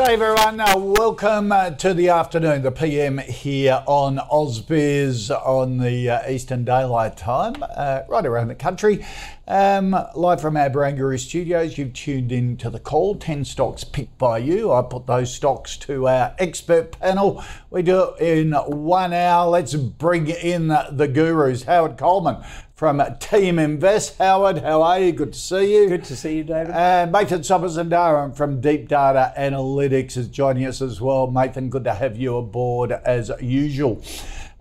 G'day everyone, uh, welcome uh, to the afternoon, the PM here on AusBiz on the uh, Eastern Daylight Time, uh, right around the country. Um, live from our Barangaroo studios, you've tuned in to the call. 10 stocks picked by you. I put those stocks to our expert panel. We do it in one hour. Let's bring in the gurus. Howard Coleman from Teaminvest. Howard, how are you? Good to see you. Good to see you, David. And Mathan Somasundaram from Deep Data Analytics is joining us as well. Mathan, good to have you aboard as usual.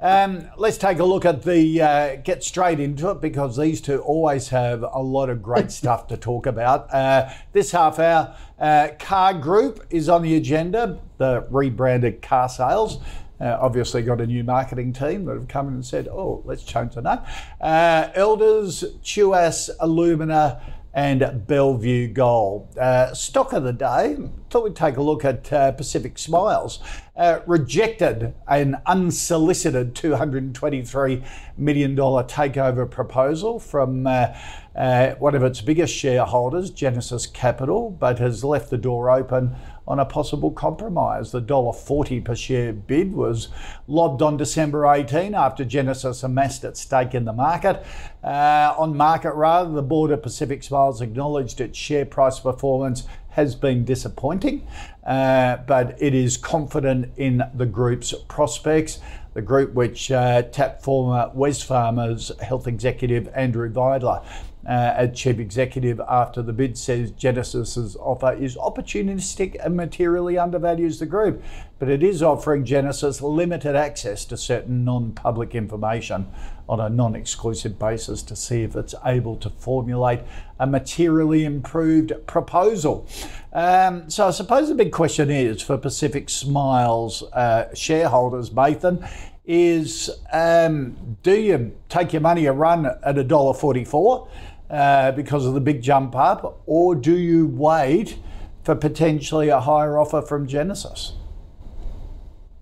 Um, let's take a look at the uh, get straight into it because these two always have a lot of great stuff to talk about. Uh, this half hour, uh, Car Group is on the agenda, the rebranded carsales. Uh, obviously, got a new marketing team that have come in and said, "Oh, let's change the name." Uh, Elders, Tuas, Alumina, and Bellevue Gold. Uh, stock of the day. Thought we'd take a look at uh, Pacific Smiles. Uh, rejected an unsolicited $223 million takeover proposal from uh, uh, one of its biggest shareholders, Genesis Capital, but has left the door open on a possible compromise. The $1.40 per share bid was lobbed on December 18 after Genesis amassed its stake in the market. Uh, on market, rather, the board of Pacific Smiles acknowledged its share price performance has been disappointing, uh, but it is confident in the group's prospects. The group, which uh, tapped former Wesfarmers health executive Andrew Vidler uh, as chief executive after the bid says Genesis's offer is opportunistic and materially undervalues the group, but it is offering Genesis limited access to certain non-public information on a non-exclusive basis to see if it's able to formulate a materially improved proposal. Um, so I suppose the big question is for Pacific Smiles uh, shareholders, Mathan, is um, do you take your money a run at a dollar forty-four? Uh, because of the big jump up, or do you wait for potentially a higher offer from Genesis?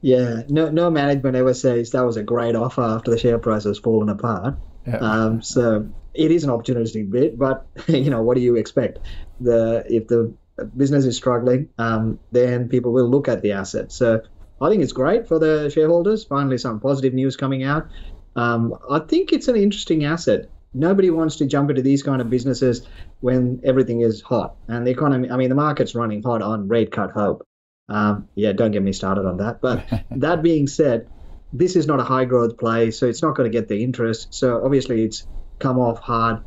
Yeah, no, no management ever says that was a great offer after the share price has fallen apart. Yeah. Um, so it is an opportunistic bid, but you know what do you expect? The if the business is struggling, um, then people will look at the asset. So I think it's great for the shareholders. Finally, some positive news coming out. Um, I think it's an interesting asset. Nobody wants to jump into these kind of businesses when everything is hot and the economy. I mean, the market's running hot on rate cut hope. Um, yeah, don't get me started on that. But that being said, this is not a high growth play, so it's not going to get the interest. So obviously, it's come off hard,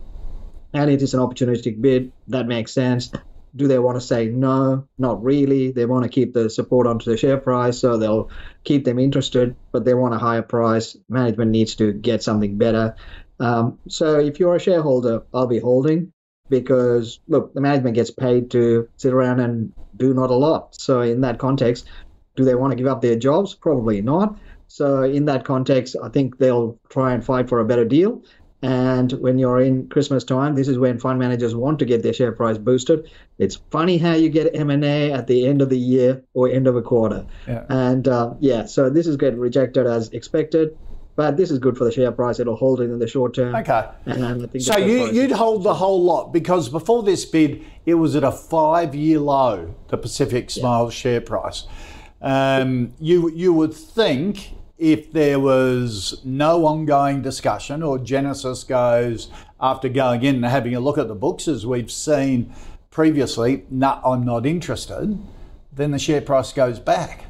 and it is an opportunistic bid. That makes sense. Do they want to say no? Not really. They want to keep the support onto the share price, so they'll keep them interested, but they want a higher price. Management needs to get something better. Um, so if you're a shareholder, I'll be holding because look, the management gets paid to sit around and do not a lot. So in that context, do they want to give up their jobs? Probably not. So in that context, I think they'll try and fight for a better deal. And when you're in Christmas time, this is when fund managers want to get their share price boosted. It's funny how you get M&A at the end of the year or end of a quarter. Yeah. And uh, yeah, so this is getting rejected as expected. But this is good for the share price. It'll hold it in the short term. Okay. And I think So you, you'd hold the whole lot because before this bid, it was at a five-year low. The Pacific Smiles share price. Um, you you would think if there was no ongoing discussion, or Genesis goes after going in and having a look at the books, as we've seen previously, no, I'm not interested. Then the share price goes back.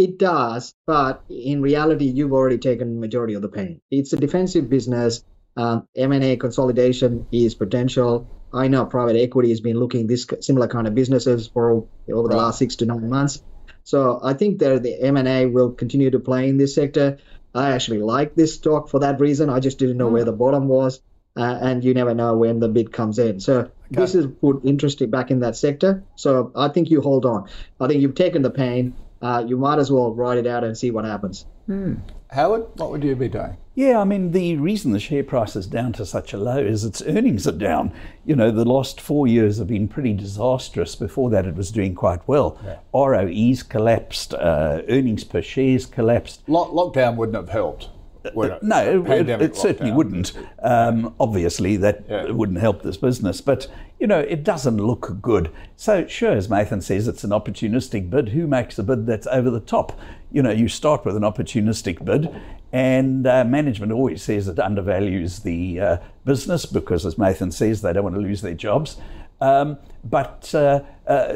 It does, but in reality, you've already taken majority of the pain. It's a defensive business. Um, M&A consolidation is potential. I know private equity has been looking this similar kind of businesses for over the last six to nine months. So I think that the M&A will continue to play in this sector. I actually like this stock for that reason. I just didn't know where the bottom was, uh, and you never know when the bid comes in. So this has put interest back in that sector. So I think you hold on. I think you've taken the pain. Uh, you might as well ride it out and see what happens. Howard, what would you be doing? Yeah, I mean, the reason the share price is down to such a low is its earnings are down. You know, the last four years have been pretty disastrous. Before that, it was doing quite well. ROEs collapsed, uh, earnings per shares collapsed. Lock- lockdown wouldn't have helped. would? No, it, it, certainly wouldn't. Um, obviously, that Yeah. wouldn't help this business. But, you know, it doesn't look good. So, sure, as Mathan says, it's an opportunistic bid. Who makes a bid that's over the top? You know, you start with an opportunistic bid, and uh, management always says it undervalues the uh, business because, as Mathan says, they don't want to lose their jobs. Um, but uh, uh,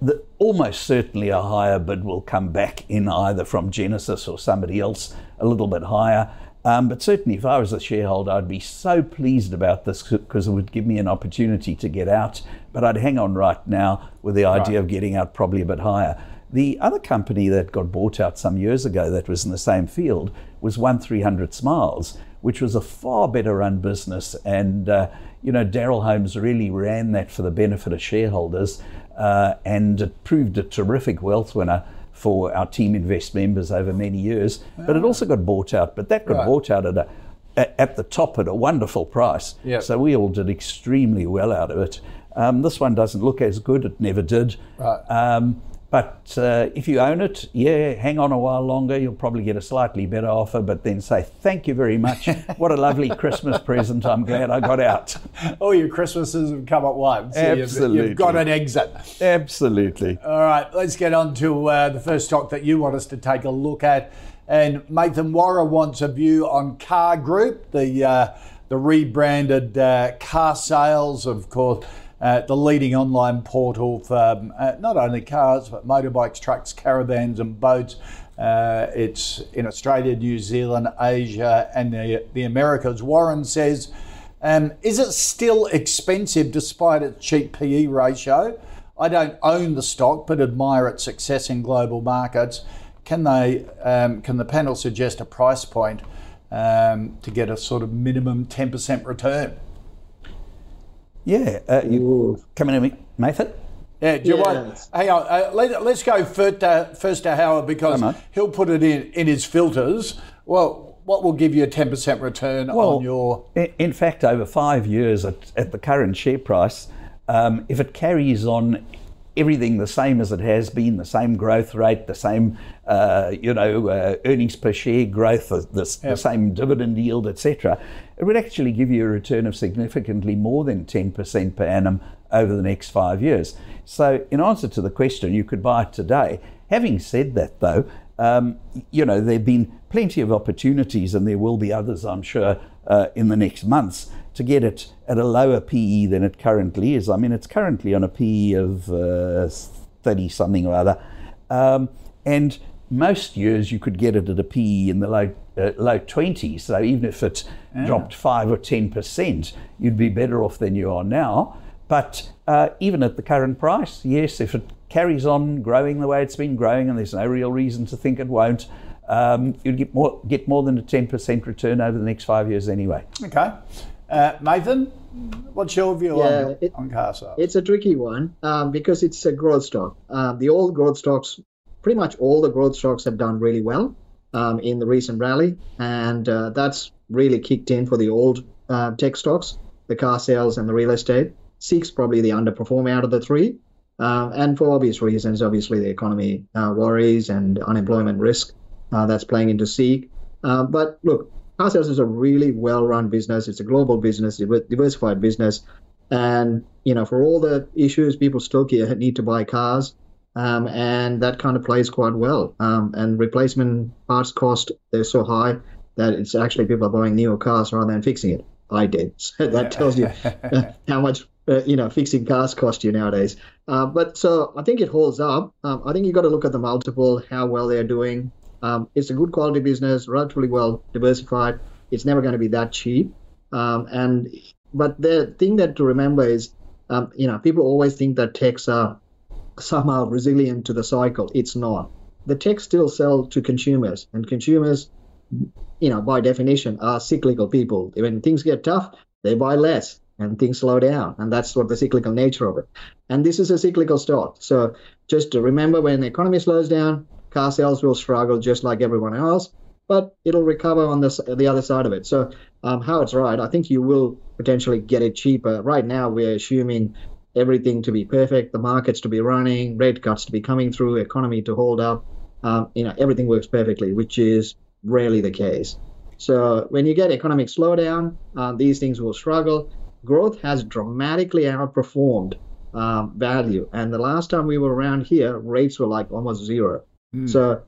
the, almost certainly a higher bid will come back in either from Genesis or somebody else a little bit higher. Um, but certainly, if I was a shareholder, I'd be so pleased about this because it would give me an opportunity to get out. But I'd hang on right now with the idea of getting out probably a bit higher. The other company that got bought out some years ago that was in the same field was 1300 Smiles, which was a far better run business. And, uh, you know, Daryl Holmes really ran that for the benefit of shareholders. Uh, and it proved a terrific wealth winner for our Teaminvest members over many years. But it also got bought out. But that got Right. bought out at a- at the top at a wonderful price. Yep. So we all did extremely well out of it. Um, this one doesn't look as good. It never did. Right. Um, but uh, if you own it, yeah, hang on a while longer. You'll probably get a slightly better offer, but then say, thank you very much. what a lovely Christmas present. I'm glad I got out. All your Christmases have come at once. So you've- Absolutely. You've, got an exit. Absolutely. All right, let's get on to uh, the first stock that you want us to take a look at. And Mathan Warren wants a view on Car Group, the uh, the rebranded uh, carsales, of course, uh, the leading online portal for um, uh, not only cars but motorbikes, trucks, caravans, and boats. Uh, it's in Australia, New Zealand, Asia, and the, the Americas. Warren says, um, "Is it still expensive despite its cheap PE ratio?" I don't own the stock, but admire its success in global markets. Can they? Um, can the panel suggest a price point um, to get a sort of minimum ten percent return? Yeah. Uh, you Ooh. coming to me, Nathan? Yeah, do you want? Yes. Hang on. Uh, let, us go first to, first to Howard because Come he'll put it in in his filters. Well, what will give you a ten percent return on your? In, in fact, over five years at, at the current share price, um, if it carries on everything the same as it has been, the same growth rate, the same, uh, you know, uh, earnings per share growth, the, the, the same dividend yield, etc., it would actually give you a return of significantly more than 10% per annum over the next five years. So, in answer to the question, you could buy it today. Having said that, though, um, you know, there have been plenty of opportunities, and there will be others, I'm sure, uh, in the next months to get it at a lower PE than it currently is. I mean, it's currently on a PE of uh, 30 something or other. Um, and most years you could get it at a PE in the low, uh, low 20s. So even if it dropped 5 or 10%, you'd be better off than you are now. But uh, even at the current price, yes, if it carries on growing the way it's been growing, and there's no real reason to think it won't, um, you'd get more, get more than a 10% return over the next five years anyway. Okay, uh, Mathan, what's your view Yeah, on it- on carsales? It's a tricky one um, because it's a growth stock. Um, the old growth stocks, pretty much all the growth stocks have done really well um, in the recent rally, and uh, that's really kicked in for the old uh, tech stocks, the carsales and the real estate. Seek probably the underperformer out of the three, um, and for obvious reasons. Obviously, the economy uh, worries and unemployment risk uh, that's playing into Seek. Uh, but look, carsales is a really well-run business. It's a global business, diver- diversified business and you know for all the issues people still need to buy cars um, and that kind of plays quite well. Um, and replacement parts cost they're so high that it's actually people are buying newer cars rather than fixing it. I did. So that tells you uh, how much uh, you know fixing cars cost you nowadays. Uh, but so i think it holds up. Um, i think you've got to look at the multiple how well they're doing. Um, it's a good quality business relatively well diversified. It's never going to be that cheap. Um, and but the thing that to remember is, um, you know, people always think that techs are somehow resilient to the cycle. It's not. The tech still sell to consumers, and consumers you know, by definition, are cyclical people. When things get tough, they buy less and things slow down. And that's what the cyclical nature of it. And this is a cyclical stock. So just remember when the economy slows down, carsales will struggle just like everyone else, but it'll recover on the, the other side of it. So um, Howard's right. I think you will potentially get it cheaper. Right now, we're assuming everything to be perfect, the markets to be running, rate cuts to be coming through, economy to hold up. Um, you know, everything works perfectly, which is rarely the case. So when you get economic slowdown, uh, these things will struggle. Growth has dramatically outperformed um, value, and the last time we were around here, rates were like almost zero. Mm. So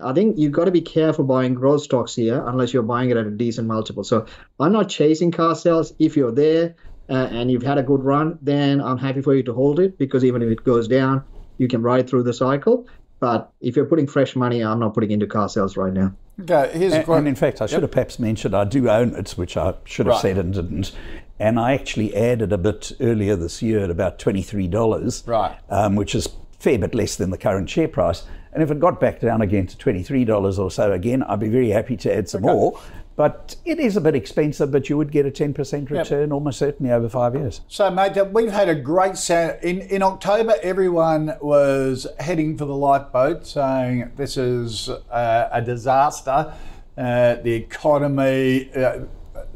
I think you've got to be careful buying growth stocks here unless you're buying it at a decent multiple. So I'm not chasing carsales. If you're there uh, and you've had a good run, then I'm happy for you to hold it because even if it goes down, you can ride through the cycle. But if you're putting fresh money, I'm not putting into carsales right now. Okay, here's and, and in fact, I should have perhaps mentioned I do own it, which I should have right. said and didn't. And I actually added a bit earlier this year at about $23, right. Um, which is fair bit less than the current share price. And if it got back down again to $23 or so again, I'd be very happy to add some okay. more. But it is a bit expensive, but you would get a 10% return yep. almost certainly over five years. So, mate, we've had a great sound. In, in October, everyone was heading for the lifeboat, saying this is uh, a disaster. Uh, the economy, uh,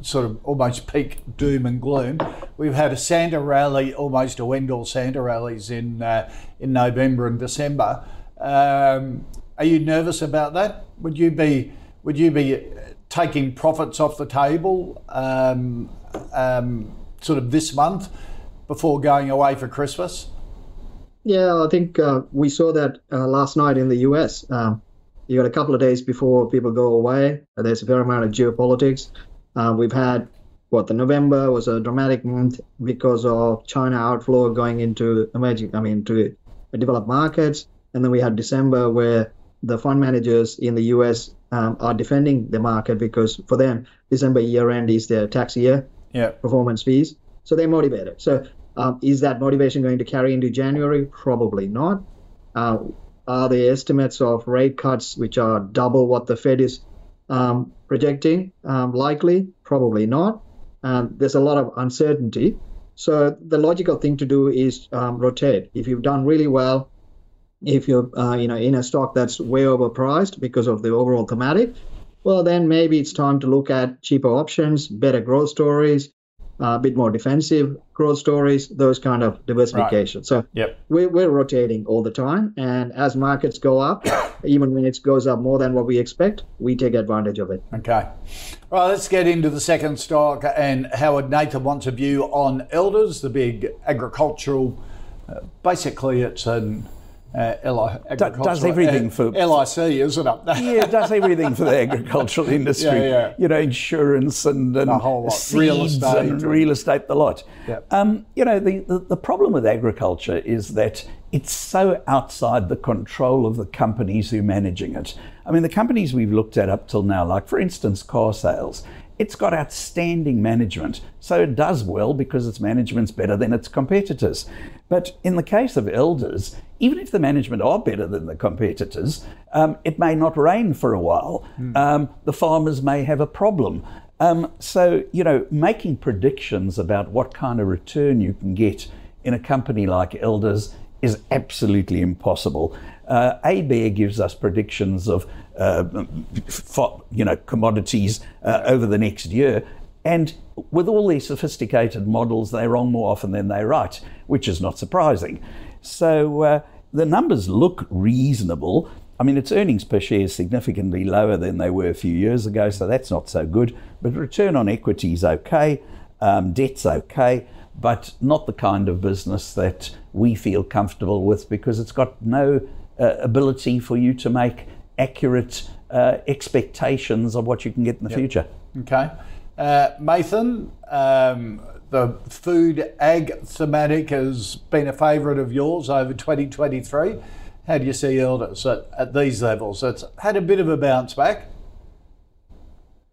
sort of almost peak doom and gloom. We've had a Santa rally, almost a Wendell Santa rallies in, uh, in November and December. Um, are you nervous about that? Would you be would you be taking profits off the table um, um, sort of this month before going away for Christmas? Yeah, I think uh, we saw that uh, last night in the US. Um, you got a couple of days before people go away. There's a fair amount of geopolitics. Uh, we've had what the November was a dramatic month because of China outflow going into emerging, I mean, to developed markets. And then we had December where the fund managers in the US um, are defending the market because for them, December year end is their tax year yeah. performance fees. So they're motivated. So um, is that motivation going to carry into January? Probably not. Uh, are the estimates of rate cuts, which are double what the Fed is um, projecting, um, likely? Probably not. Um, there's a lot of uncertainty. So the logical thing to do is um, rotate. If you've done really well, if you're uh, you know in a stock that's way overpriced because of the overall thematic, well then maybe it's time to look at cheaper options, better growth stories, uh, a bit more defensive growth stories, those kind of diversification. Right. So yep. we're, we're rotating all the time, and as markets go up, even when it goes up more than what we expect, we take advantage of it. Okay. All right, let's get into the second stock. And Howard Nathan wants a view on Elders, the big agricultural. Uh, basically, it's an uh, LI, does everything for LIC, isn't it? yeah, does everything for the agricultural industry. Yeah, yeah. You know, insurance and, and a whole lot. seeds real estate and real estate, the lot. Yeah. Um, you know, the, the, the problem with agriculture is that it's so outside the control of the companies who are managing it. I mean, the companies we've looked at up till now, like for instance, carsales, it's got outstanding management. So it does well because its management's better than its competitors. But in the case of elders, even if the management are better than the competitors, um, it may not rain for a while. Mm. Um, the farmers may have a problem. Um, so, you know, making predictions about what kind of return you can get in a company like Elders is absolutely impossible. Uh, ABARE gives us predictions of, uh, you know, commodities uh, over the next year, and with all these sophisticated models, they're wrong more often than they're right, which is not surprising. So uh, the numbers look reasonable. I mean, its earnings per share is significantly lower than they were a few years ago, so that's not so good. But return on equity is okay, um, debt's okay, but not the kind of business that we feel comfortable with because it's got no uh, ability for you to make accurate uh, expectations of what you can get in the yep. future. Okay. Uh, Mathan, um, the food ag thematic has been a favourite of yours over 2023. How do you see Elders at, at these levels? It's had a bit of a bounce back.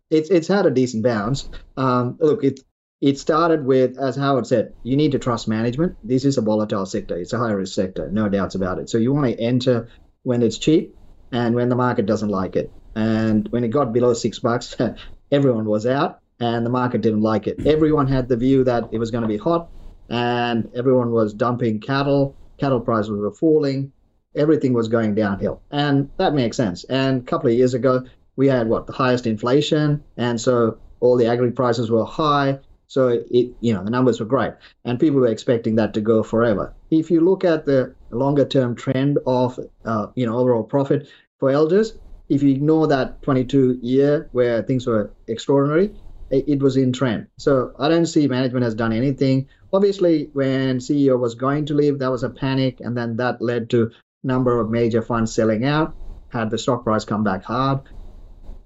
It's it's had a decent bounce. Um, look, it it started with, as Howard said, you need to trust management. This is a volatile sector. It's a high risk sector, no doubts about it. So you want to enter when it's cheap and when the market doesn't like it. And when it got below six bucks, everyone was out and the market didn't like it. Everyone had the view that it was going to be hot and everyone was dumping cattle. Cattle prices were falling. Everything was going downhill. And that makes sense. And a couple of years ago, we had what the highest inflation. And so all the agri prices were high. So it, you know, the numbers were great, and people were expecting that to go forever. If you look at the longer term trend of, uh, you know, overall profit for Elders, if you ignore that 22 year where things were extraordinary, it, was in trend. So I don't see management has done anything. Obviously, when CEO was going to leave, that was a panic, and then that led to number of major funds selling out. Had the stock price come back hard.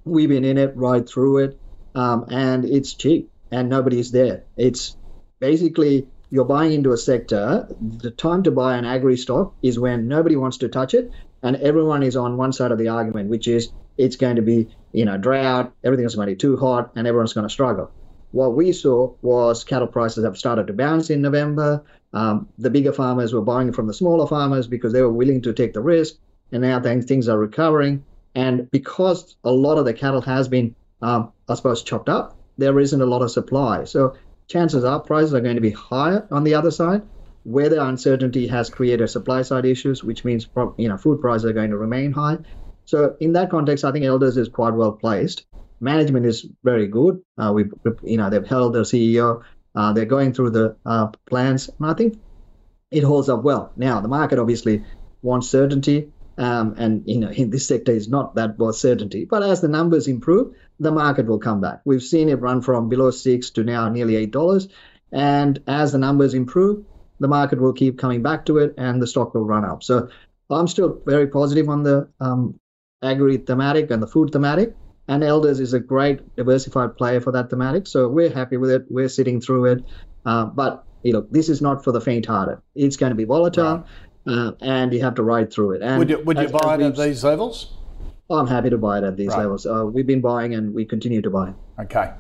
We've been in it right through it, um, and it's cheap and nobody's there. It's basically you're buying into a sector. The time to buy an agri stock is when nobody wants to touch it, and everyone is on one side of the argument, which is it's going to be you know drought, everything's going to be too hot, and everyone's going to struggle. What we saw was cattle prices have started to bounce in November. Um, the bigger farmers were buying from the smaller farmers because they were willing to take the risk, and now things things are recovering. And because a lot of the cattle has been, um, I suppose, chopped up, there isn't a lot of supply. So chances are prices are going to be higher on the other side. Weather uncertainty has created supply side issues, which means you know food prices are going to remain high. So in that context, I think Elders is quite well placed. Management is very good. Uh, we you know they've held their CEO. Uh, they're going through the uh, plans, and I think it holds up well. Now the market obviously wants certainty. Um, and you know, in this sector is not that about certainty. But as the numbers improve, the market will come back. We've seen it run from below six to now nearly eight dollars, and as the numbers improve, the market will keep coming back to it, and the stock will run up. So I'm still very positive on the um, agri thematic and the food thematic. And Elders is a great diversified player for that thematic. So we're happy with it. We're sitting through it. Uh, but you know, this is not for the faint-hearted. It's going to be volatile. Right uh, and you have to ride through it. And would you, would you as, buy as at these levels? I'm happy to buy it at these right. levels. Uh, we've been buying and we continue to buy. Okay.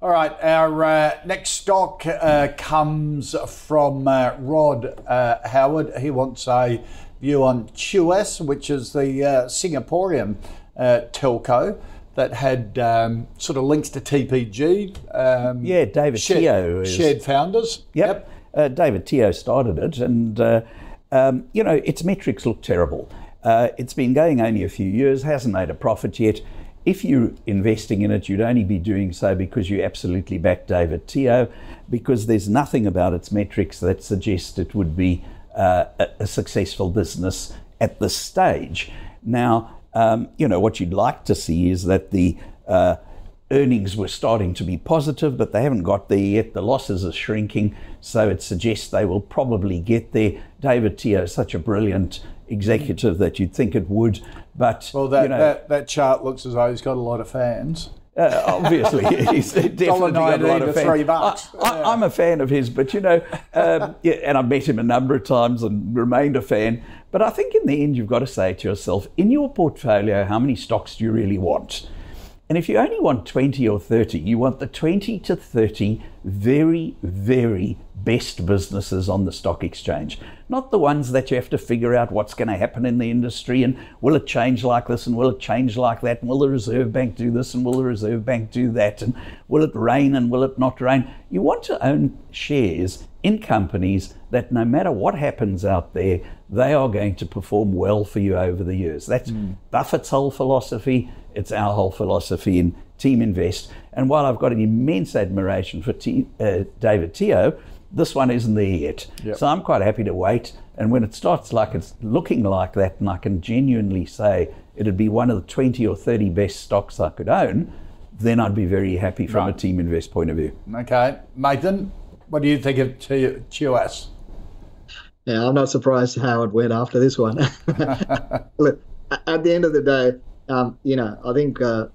All right. Our uh, next stock uh, comes from uh, Rod uh, Howard. He wants a view on Tuas, which is the uh, Singaporean telco that had um, sort of links to TPG. Um, yeah, David shared, Teoh. Is, shared founders. Yep. yep. David Teoh started it and um, you know, its metrics look terrible. Uh, it's been going only a few years, hasn't made a profit yet. If you're investing in it, you'd only be doing so because you absolutely back David Teoh, because there's nothing about its metrics that suggests it would be uh, a, a, successful business at this stage. Now, um, you know, what you'd like to see is that the uh, earnings were starting to be positive, but they haven't got there yet. The losses are shrinking, so it suggests they will probably get there. David Teoh is such a brilliant executive that you'd think it would, but well, that you know, that, that chart looks as though he's got a lot of fans. Uh, obviously, he's definitely got a lot of fans. Bucks. I, am a fan of his, but you know, um, yeah, and I've met him a number of times and remained a fan. But I think in the end, you've got to say to yourself, in your portfolio, how many stocks do you really want? And if you only want 20 or 30, you want the 20 to 30 very, very best businesses on the stock exchange, not the ones that you have to figure out what's going to happen in the industry and will it change like this and will it change like that and will the Reserve Bank do this and will the Reserve Bank do that and will it rain and will it not rain. You want to own shares in companies that no matter what happens out there, they are going to perform well for you over the years. That's mm. Buffett's whole philosophy. It's our whole philosophy in Teaminvest. And while I've got an immense admiration for T, uh, David Teoh, this one isn't there yet. Yep. So I'm quite happy to wait. And when it starts like it's looking like that, and I can genuinely say it'd be one of the 20 or 30 best stocks I could own, then I'd be very happy from right. a Teaminvest point of view. Okay. Mathan, what do you think of Tuas? Yeah, I'm not surprised how it went after this one. Look, at the end of the day, um, you know, I think uh,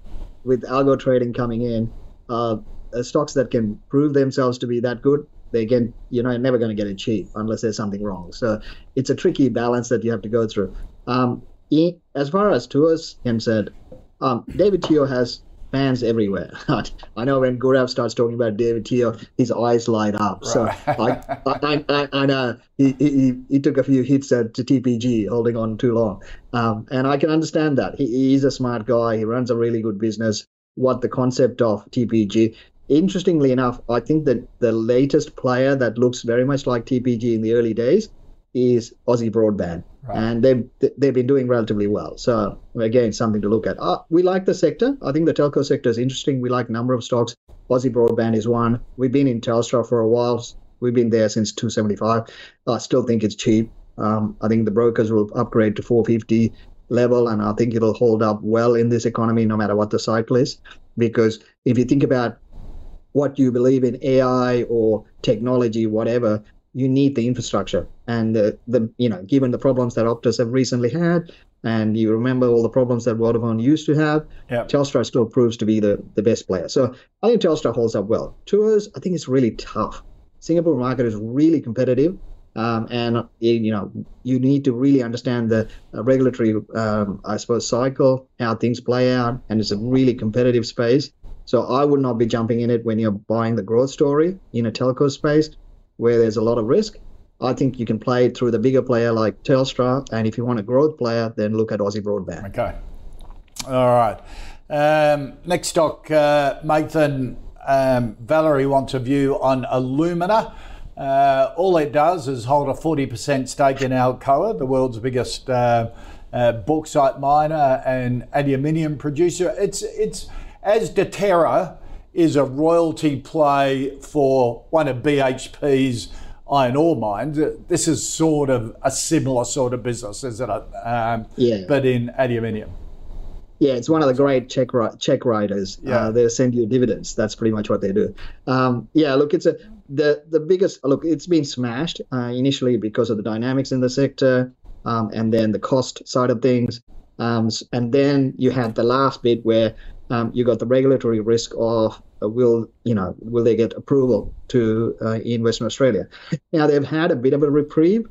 with algo trading coming in, uh, stocks that can prove themselves to be that good, they can, you know, never going to get it cheap unless there's something wrong. So it's a tricky balance that you have to go through. Um, he, as far as Tuas concerned, um, David Teoh has fans everywhere. I know when Gaurav starts talking about David Teoh, his eyes light up. So I, I, I, I, know he, he, he took a few hits at TPG, holding on too long. Um, and I can understand that. He, he's a smart guy. He runs a really good business. What the concept of TPG. Interestingly enough, I think that the latest player that looks very much like TPG in the early days is Aussie Broadband, right. and they've they've been doing relatively well. So again, something to look at. Uh, we like the sector. I think the telco sector is interesting. We like a number of stocks. Aussie Broadband is one. We've been in Telstra for a while. We've been there since 275. I still think it's cheap. Um, I think the brokers will upgrade to 450 level, and I think it'll hold up well in this economy, no matter what the cycle is. Because if you think about what you believe in AI or technology, whatever, you need the infrastructure. And the, the you know, given the problems that Optus have recently had, and you remember all the problems that Vodafone used to have, yep. Telstra still proves to be the, the best player. So I think Telstra holds up well. Tuas, I think it's really tough. Singapore market is really competitive. Um, and you know you need to really understand the uh, regulatory, um, I suppose, cycle, how things play out, and it's a really competitive space. So I would not be jumping in it when you're buying the growth story in a telco space where there's a lot of risk. I think you can play through the bigger player like Telstra, and if you want a growth player, then look at Aussie Broadband. Okay. All right. Um, next stock, uh, Mathan um, Valerie wants a view on Alumina. Uh, all it does is hold a 40% stake in Alcoa, the world's biggest uh, uh, bauxite miner and aluminium producer. It's it's as Deterra is a royalty play for one of BHP's iron ore mines. This is sort of a similar sort of business, isn't it? Um, yeah. But in aluminium. Yeah, it's one of the great check check writers. Yeah. Uh, they send you dividends. That's pretty much what they do. Um, yeah, look, it's a the the biggest look. It's been smashed uh, initially because of the dynamics in the sector, um, and then the cost side of things, um, and then you had the last bit where um, you got the regulatory risk of uh, will you know will they get approval to uh, in Western Australia? now they've had a bit of a reprieve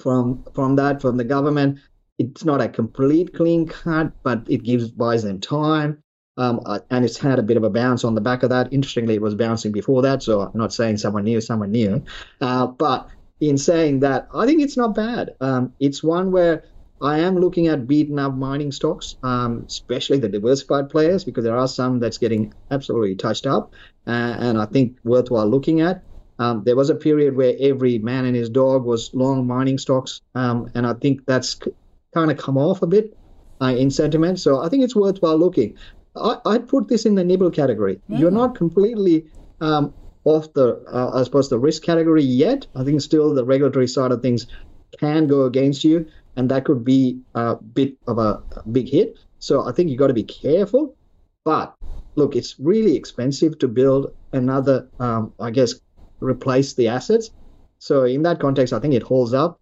from from that from the government. It's not a complete clean cut, but it gives buys them time. Um, uh, and it's had a bit of a bounce on the back of that. Interestingly, it was bouncing before that, so I'm not saying someone new, someone new. Uh, but in saying that, I think it's not bad. Um, it's one where I am looking at beaten up mining stocks, um, especially the diversified players, because there are some that's getting absolutely touched up, uh, and I think worthwhile looking at. Um, there was a period where every man and his dog was long mining stocks, um, and I think that's kind of come off a bit uh, in sentiment. So I think it's worthwhile looking. I, would put this in the nibble category. You're not completely um, off the, uh, I suppose, the risk category yet. I think still the regulatory side of things can go against you and that could be a bit of a big hit. So I think you got to be careful. But look, it's really expensive to build another, um, I guess, replace the assets. So in that context, I think it holds up.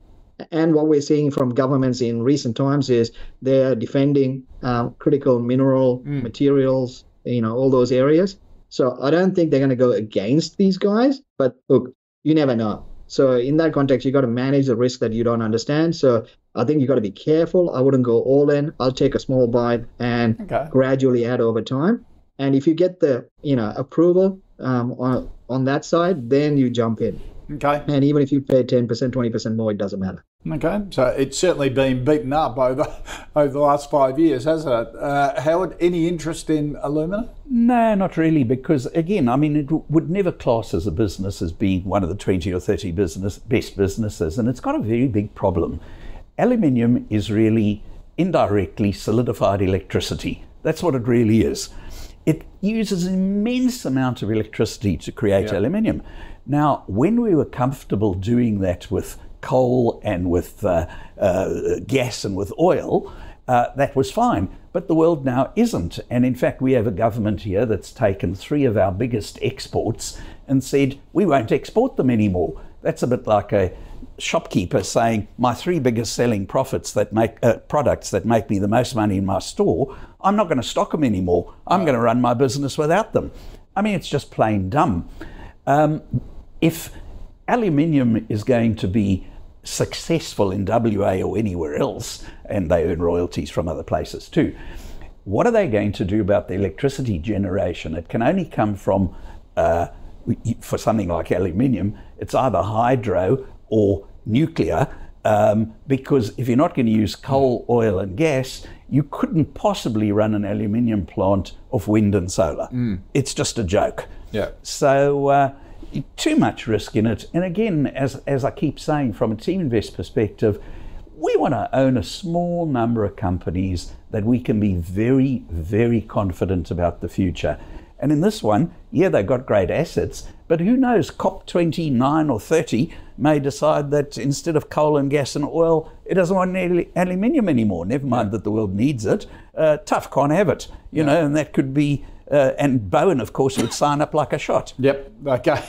And what we're seeing from governments in recent times is they're defending um, critical mineral mm. materials, you know, all those areas. So I don't think they're going to go against these guys. But look, you never know. So in that context, you've got to manage the risk that you don't understand. So I think you've got to be careful. I wouldn't go all in. I'll take a small bite and okay. gradually add over time. And if you get the you know approval um, on on that side, then you jump in. Okay. And even if you pay ten percent, twenty percent more, it doesn't matter. Okay, so it's certainly been beaten up over over the last five years, hasn't it? Uh, Howard, any interest in alumina? No, not really, because again, I mean, it would never class as a business as being one of the twenty or thirty business best businesses, and it's got a very big problem. Aluminium is really indirectly solidified electricity. That's what it really is. It uses an immense amount of electricity to create yeah. aluminium. Now, when we were comfortable doing that with coal and with uh, uh, gas and with oil, uh, that was fine. But the world now isn't. And in fact, we have a government here that's taken three of our biggest exports and said, we won't export them anymore. That's a bit like a shopkeeper saying, my three biggest selling profits that make uh, products that make me the most money in my store, I'm not going to stock them anymore. I'm going to run my business without them. I mean, it's just plain dumb. Um, if aluminium is going to be successful in WA or anywhere else, and they earn royalties from other places too. what are they going to do about the electricity generation? It can only come from, uh, for something like aluminium, it's either hydro or nuclear. Um, because if you're not going to use coal, oil, and gas, you couldn't possibly run an aluminium plant off wind and solar. Mm. It's just a joke. Yeah. So uh, too much risk in it. And again, as as I keep saying, from a Teaminvest perspective, we want to own a small number of companies that we can be very, very confident about the future. And in this one, yeah, they've got great assets, but who knows, COP29 or 30 may decide that instead of coal and gas and oil, it doesn't want any aluminium anymore. Never mind yeah. that the world needs it. Uh, tough, can't have it, you yeah. know, and that could be, uh, and Bowen, of course, would sign up like a shot. Yep, okay.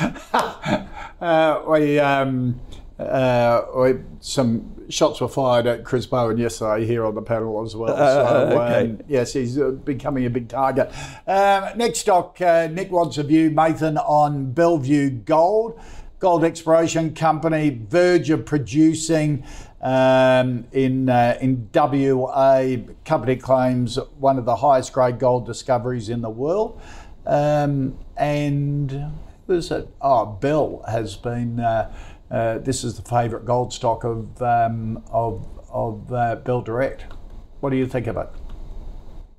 uh, we, um, uh, some shots were fired at Chris Bowen yesterday here on the panel as well. Uh, so, okay. um, yes, he's uh, becoming a big target. Um, next stock, uh, Nick wants a view, Mathan, on Bellevue Gold. Gold exploration company, verge of producing um, in uh, in WA. Company claims one of the highest grade gold discoveries in the world. Um, and who's it? Oh, Bell has been uh, this is the favourite gold stock of um, of of uh, Bell Direct. What do you think of it?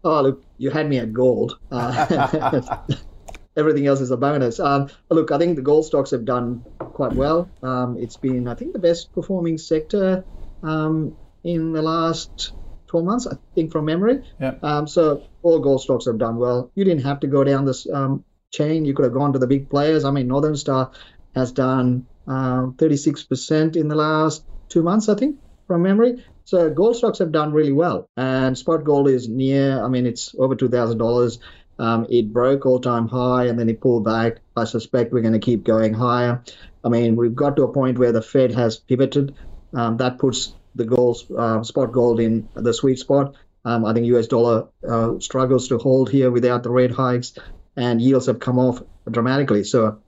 Oh, look, you had me at gold. Uh, everything else is a bonus. Um, look, I think the gold stocks have done quite well. Um, it's been, I think, the best performing sector um, in the last 12 months, I think, from memory. Yeah. Um, so all gold stocks have done well. You didn't have to go down this um, chain. You could have gone to the big players. I mean, Northern Star has done 36% uh, in the last two months, I think, from memory. So gold stocks have done really well, and spot gold is near. I mean, it's over two thousand dollars. Um, it broke all-time high, and then it pulled back. I suspect we're going to keep going higher. I mean, we've got to a point where the Fed has pivoted. Um, that puts the gold, uh, spot gold in the sweet spot. Um, I think US dollar uh, struggles to hold here without the rate hikes, and yields have come off dramatically. So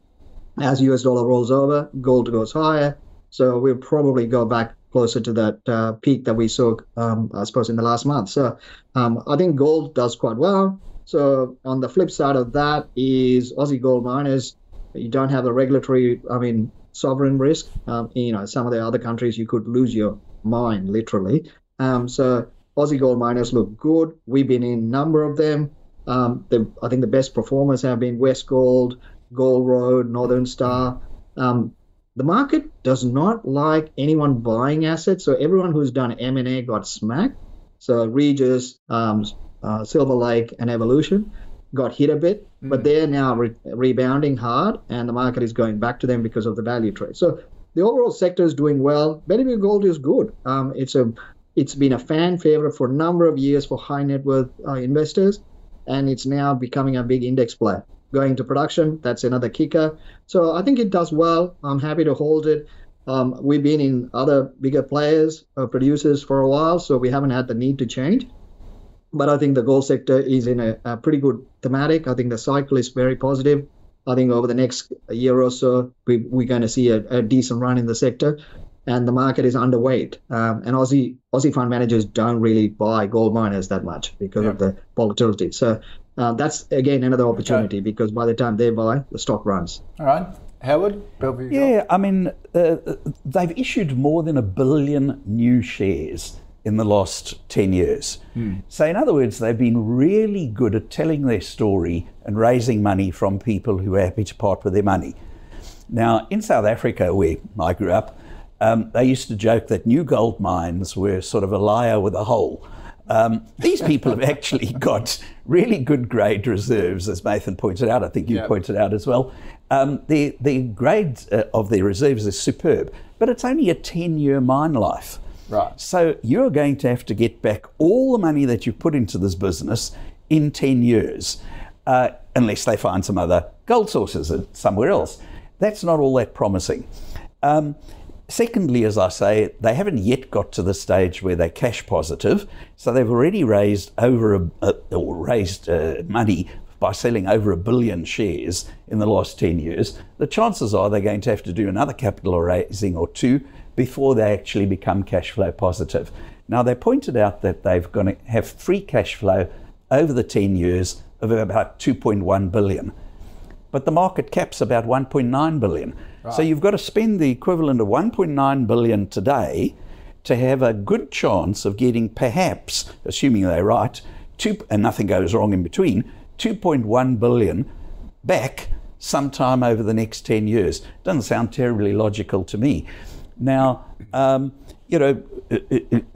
as US dollar rolls over, gold goes higher. So we'll probably go back closer to that uh, peak that we saw, um, I suppose, in the last month. So um, I think gold does quite well. So on the flip side of that is Aussie gold miners. You don't have the regulatory, I mean, sovereign risk. Um, you know, some of the other countries you could lose your mind literally. Um, so Aussie gold miners look good. We've been in a number of them. Um, the, I think the best performers have been Westgold, Gold Road, Northern Star. Um, the market does not like anyone buying assets, so everyone who's done M&A got smacked. So Regis, um, uh, Silver Lake, and Evolution got hit a bit, mm. but they're now re- rebounding hard, and the market is going back to them because of the value trade. So the overall sector is doing well. Bellevue Gold is good. Um, it's a it's been a fan favorite for a number of years for high net worth uh, investors, and it's now becoming a big index player going to production. That's another kicker. So I think it does well. I'm happy to hold it. Um, we've been in other bigger players, uh, producers for a while, so we haven't had the need to change. But I think the gold sector is in a, a pretty good thematic. I think the cycle is very positive. I think over the next year or so, we, we're going to see a, a decent run in the sector and the market is underweight. Um, and Aussie Aussie fund managers don't really buy gold miners that much because yeah. of the volatility. So uh, that's again another opportunity okay. because by the time they buy, the stock runs. All right. Howard, Bellevue. Yeah, I mean, uh, they've issued more than a billion new shares in the last 10 years. Hmm. So, in other words, they've been really good at telling their story and raising money from people who are happy to part with their money. Now, in South Africa, where I grew up, um, they used to joke that new gold mines were sort of a liar with a hole. Um, these people have actually got really good grade reserves, as Mathan pointed out. I think you yep. pointed out as well. Um, the the grade uh, of their reserves is superb, but it's only a ten year mine life. Right. So you're going to have to get back all the money that you put into this business in ten years, uh, unless they find some other gold sources somewhere else. That's not all that promising. Um, Secondly, as I say, they haven't yet got to the stage where they're cash positive, so they've already raised over a, a or raised uh, money by selling over a billion shares in the last 10 years. The chances are they're going to have to do another capital raising or two before they actually become cash flow positive. Now, they pointed out that they've going to have free cash flow over the 10 years of about 2.1 billion. But the market cap's about 1.9 billion. Right. So you've got to spend the equivalent of 1.9 billion today to have a good chance of getting perhaps, assuming they're right, two, and nothing goes wrong in between, 2.1 billion back sometime over the next 10 years. Doesn't sound terribly logical to me. Now, um, you know,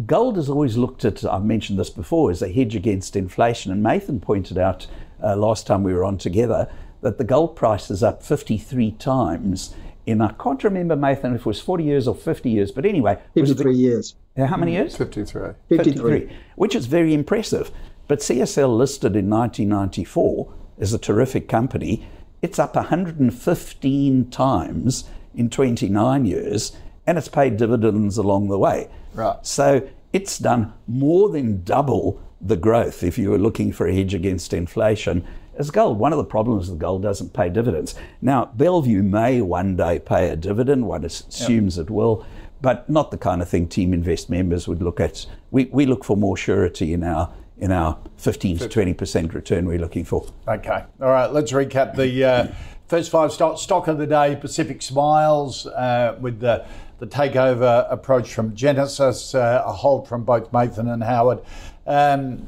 gold has always looked at, I've mentioned this before, as a hedge against inflation. And Mathan pointed out uh, last time we were on together that the gold price is up 53 times in, I can't remember, Mathan, if it was 40 years or 50 years, but anyway. 53 the, years. How many mm-hmm. years? 53. 53. 53. Which is very impressive. But CSL listed in 1994 is a terrific company. It's up 115 times in 29 years, and it's paid dividends along the way. Right. So it's done more than double the growth if you were looking for a hedge against inflation as gold. One of the problems is gold doesn't pay dividends. Now, Bellevue may one day pay a dividend, one assumes yep. it will, but not the kind of thing Teaminvest members would look at. We, we look for more surety in our in our 15 to 20 percent return we're looking for. Okay, all right. Let's recap the uh, first five stock stock of the day. Pacific Smiles uh, with the the takeover approach from Genesis, uh, a hold from both Mathan and Howard. Um,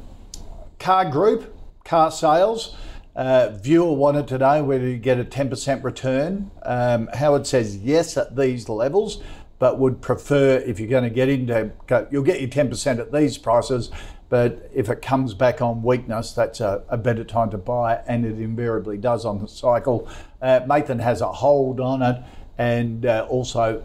car Group, carsales. Uh, viewer wanted to know whether you get a 10% return. Um, Howard says yes at these levels, but would prefer if you're going to get into, you'll get your 10% at these prices, but if it comes back on weakness, that's a, a better time to buy, and it invariably does on the cycle. Uh, Mathan has a hold on it, and uh, also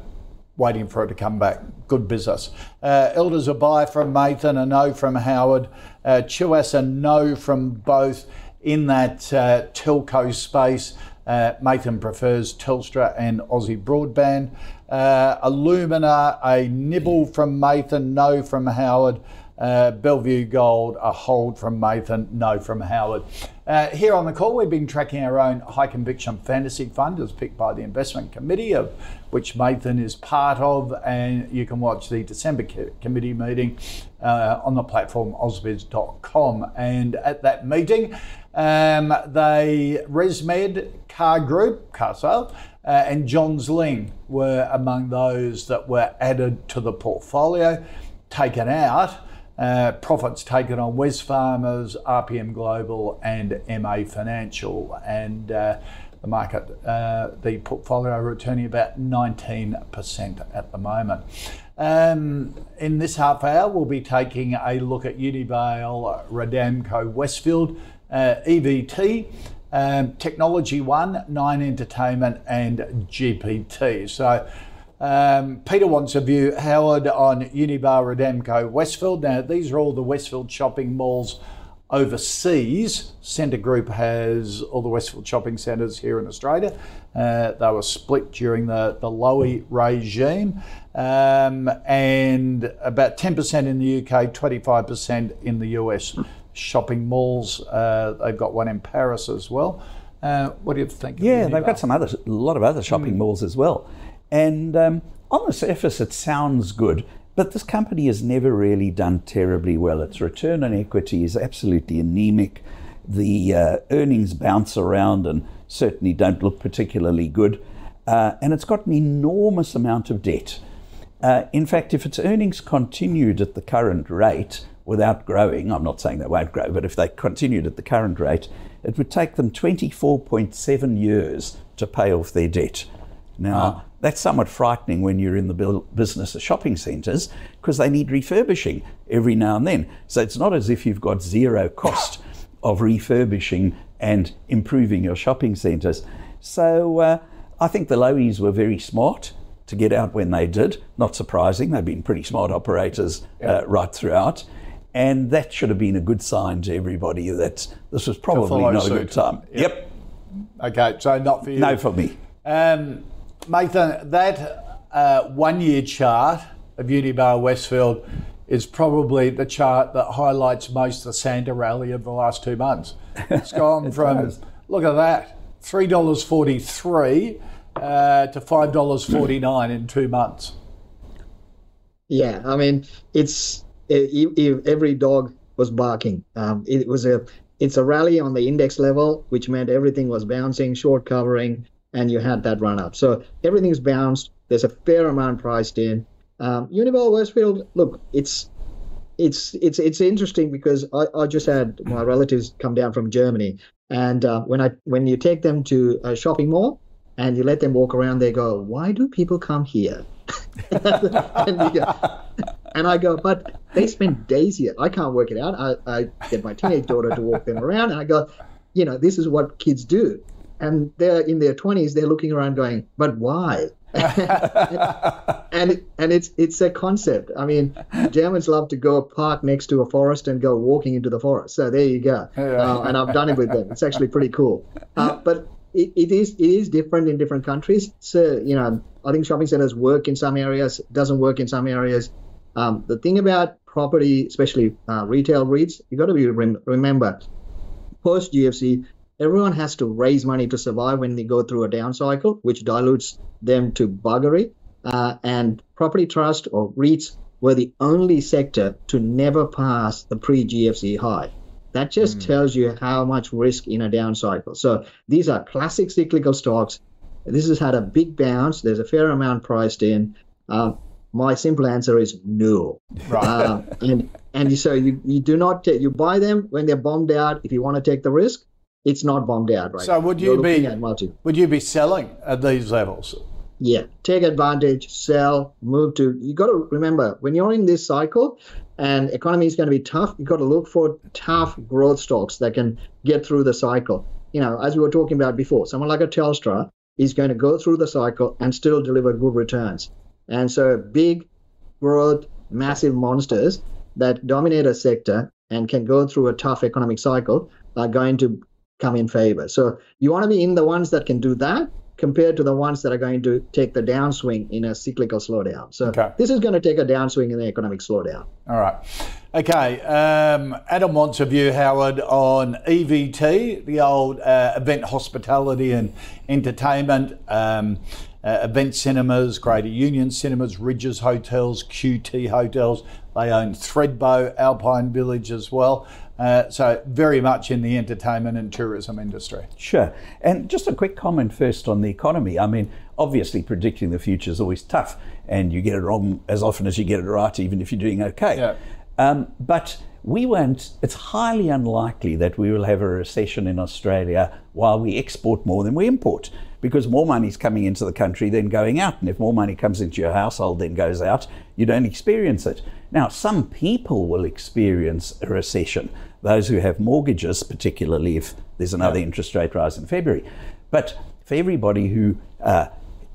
waiting for it to come back. Good business. Uh, Elders a buy from Mathan, a no from Howard. Uh, Tuas a no from both in that uh, telco space. Uh, Mathan prefers Telstra and Aussie Broadband. Uh, Alumina, a nibble from Mathan, no from Howard. Uh, Bellevue Gold, a hold from Mathan, no from Howard. Uh, here on the call, we've been tracking our own high conviction fantasy fund as picked by the investment committee, of which Mathan is part of, and you can watch the December committee meeting uh, on the platform ausbiz.com. And at that meeting, um, they ResMed Car Group, car sale, uh, and Johns Lyng were among those that were added to the portfolio, taken out uh, profits taken on Wesfarmers, RPM Global, and MA Financial, and uh, the market, uh, the portfolio returning about 19% at the moment. Um, in this half hour, we'll be taking a look at Unibail, Rodamco, Westfield, EVT. Um, Technology One, Nine Entertainment, and GPT. So um, Peter wants a view, Howard, on Unibail Rodamco, Westfield. Now, these are all the Westfield shopping malls overseas. Scentre Group has all the Westfield shopping centres here in Australia. Uh, they were split during the, the Lowy regime. Um, and about 10% in the UK, 25% in the US shopping malls. Uh, they've got one in Paris as well. Uh, what do you think? Yeah, they've got some other, a lot of other shopping mm. malls as well. And um, on the surface, it sounds good, but this company has never really done terribly well. Its return on equity is absolutely anemic. The uh, earnings bounce around and certainly don't look particularly good. Uh, and it's got an enormous amount of debt. Uh, in fact, if its earnings continued at the current rate without growing, I'm not saying they won't grow, but if they continued at the current rate, it would take them 24.7 years to pay off their debt. Now, that's somewhat frightening when you're in the business of shopping centres because they need refurbishing every now and then. So it's not as if you've got zero cost of refurbishing and improving your shopping centres. So uh, I think the Lowies were very smart to get out when they did. Not surprising, they've been pretty smart operators uh, right throughout. And that should have been a good sign to everybody that this was probably not suit. a good time. Yep. yep. Okay, so not for you. No, for me. Um, Mathan, that uh, one year chart of Unibail Westfield is probably the chart that highlights most the Santa rally of the last two months. It's gone it from, does. look at that, $3.43 uh, to $5.49 in two months. Yeah, I mean, it's every dog was barking. Um, it was a it's a rally on the index level, which meant everything was bouncing, short covering, and you had that run up. So everything's bounced. There's a fair amount priced in. Um, Westfield, look, it's it's it's it's interesting because I, I just had my relatives come down from Germany, and uh, when I when you take them to a shopping mall and you let them walk around, they go, "Why do people come here?" and, go, and, I go, "But they spend days here. I can't work it out. I, I get my teenage daughter to walk them around, and I go, you know, this is what kids do." And they're in their twenties. They're looking around, going, "But why?" and and it's it's a concept. I mean, Germans love to go park next to a forest and go walking into the forest. So there you go. Uh, and I've done it with them. It's actually pretty cool. Uh, but it, it is it is different in different countries. So you know, I think shopping centers work in some areas, doesn't work in some areas. Um, the thing about property, especially uh, retail REITs, you got to be rem- remember post GFC everyone has to raise money to survive when they go through a down cycle, which dilutes them to buggery. Uh, and property trust or REITs were the only sector to never pass the pre GFC high. That just mm. tells you how much risk in a down cycle. So these are classic cyclical stocks. This has had a big bounce. There's a fair amount priced in. Um, my simple answer is no. Right. Um, and and so you, you do not take you buy them when they're bombed out if you want to take the risk it's not bombed out right. So would you be would you be selling at these levels? Yeah, take advantage, sell, move to. You got to remember when you're in this cycle, and economy is going to be tough. You've got to look for tough growth stocks that can get through the cycle. You know, as we were talking about before, someone like a Telstra is going to go through the cycle and still deliver good returns. And so, big growth, massive monsters that dominate a sector and can go through a tough economic cycle are going to come in favor. So you want to be in the ones that can do that compared to the ones that are going to take the downswing in a cyclical slowdown. So okay. this is going to take a downswing in the economic slowdown. All right. Okay. Um, Adam wants a view, Howard, on EVT, the old uh, event hospitality and entertainment. Um, uh, event cinemas, Greater Union Cinemas, Rydges Hotels, QT Hotels. They own Thredbo, Alpine Village as well. Uh, so, very much in the entertainment and tourism industry. Sure. And just a quick comment first on the economy. I mean, obviously, predicting the future is always tough, and you get it wrong as often as you get it right, even if you're doing okay. Yeah. Um, but we won't, it's highly unlikely that we will have a recession in Australia while we export more than we import because more money is coming into the country than going out. And if more money comes into your household than goes out, you don't experience it. Now, some people will experience a recession, those who have mortgages, particularly if there's another yeah. interest rate rise in February. But for everybody who uh,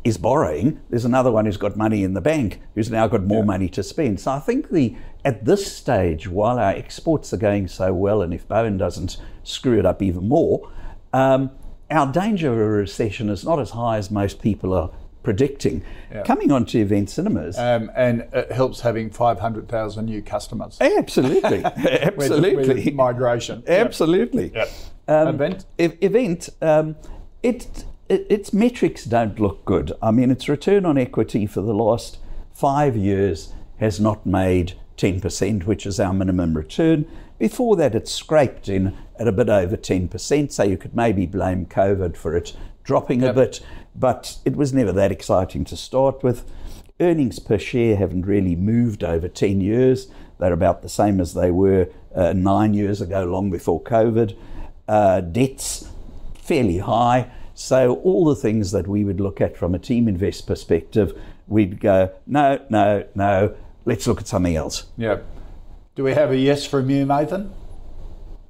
is borrowing, there's another one who's got money in the bank who's now got more yeah. money to spend. So I think the at this stage, while our exports are going so well, and if Bowen doesn't screw it up even more, um, our danger of a recession is not as high as most people are predicting. Yeah. Coming on to event cinemas. Um, and it helps having 500,000 new customers. Absolutely. Absolutely. with, with migration. Absolutely. Yep. Um, event? E- event, um, it, it, its metrics don't look good. I mean, its return on equity for the last five years has not made 10%, which is our minimum return. Before that, it scraped in at a bit over 10%, so you could maybe blame COVID for it dropping yep. a bit, but it was never that exciting to start with. Earnings per share haven't really moved over 10 years. They're about the same as they were uh, nine years ago, long before COVID. Uh, debts fairly high. So, all the things that we would look at from a Teaminvest perspective, we'd go, no, no, no, let's look at something else. Yeah. Do we have a yes from you, Mathan?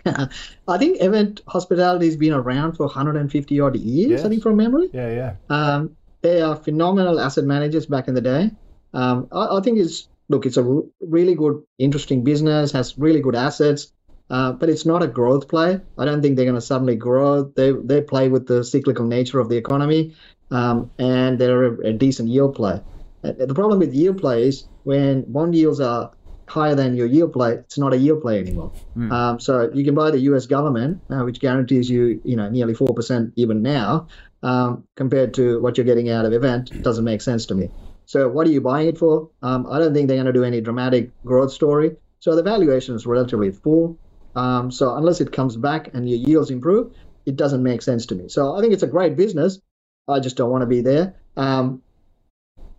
I think event hospitality has been around for 150 odd years, yes. I think, from memory. Yeah, yeah. Um, they are phenomenal asset managers back in the day. Um, I, I, think it's look, it's a r- really good, interesting business, has really good assets, uh, but it's not a growth play. I don't think they're going to suddenly grow. They they play with the cyclical nature of the economy, um, and they're a, a decent yield play. Uh, the problem with yield play is when bond yields are higher than your yield play, it's not a yield play anymore. Mm. Um, so you can buy the U.S. government, uh, which guarantees you, you know, nearly four percent even now, um, compared to what you're getting out of event. It doesn't make sense to me. So what are you buying it for? Um, I don't think they're going to do any dramatic growth story. So the valuation is relatively full. Um, so unless it comes back and your yields improve, it doesn't make sense to me. So I think it's a great business. I just don't want to be there. Um,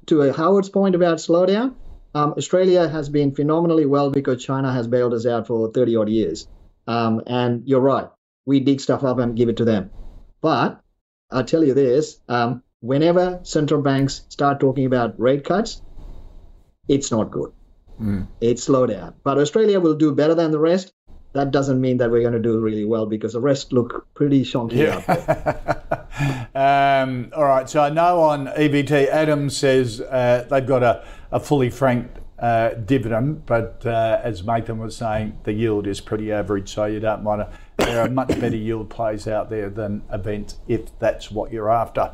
to Howard's point about slowdown, um, Australia has been phenomenally well because China has bailed us out for 30 odd years. Um, and you're right, we dig stuff up and give it to them. But I'll tell you this um, whenever central banks start talking about rate cuts, it's not good. Mm. It's slow down. But Australia will do better than the rest. That doesn't mean that we're going to do really well because the rest look pretty shonky yeah. um, all right. So I know on EVT, Adam says uh, they've got a, a fully franked uh, dividend, but uh, as Mathan was saying, the yield is pretty average, so you don't to. There are much better yield plays out there than Event if that's what you're after.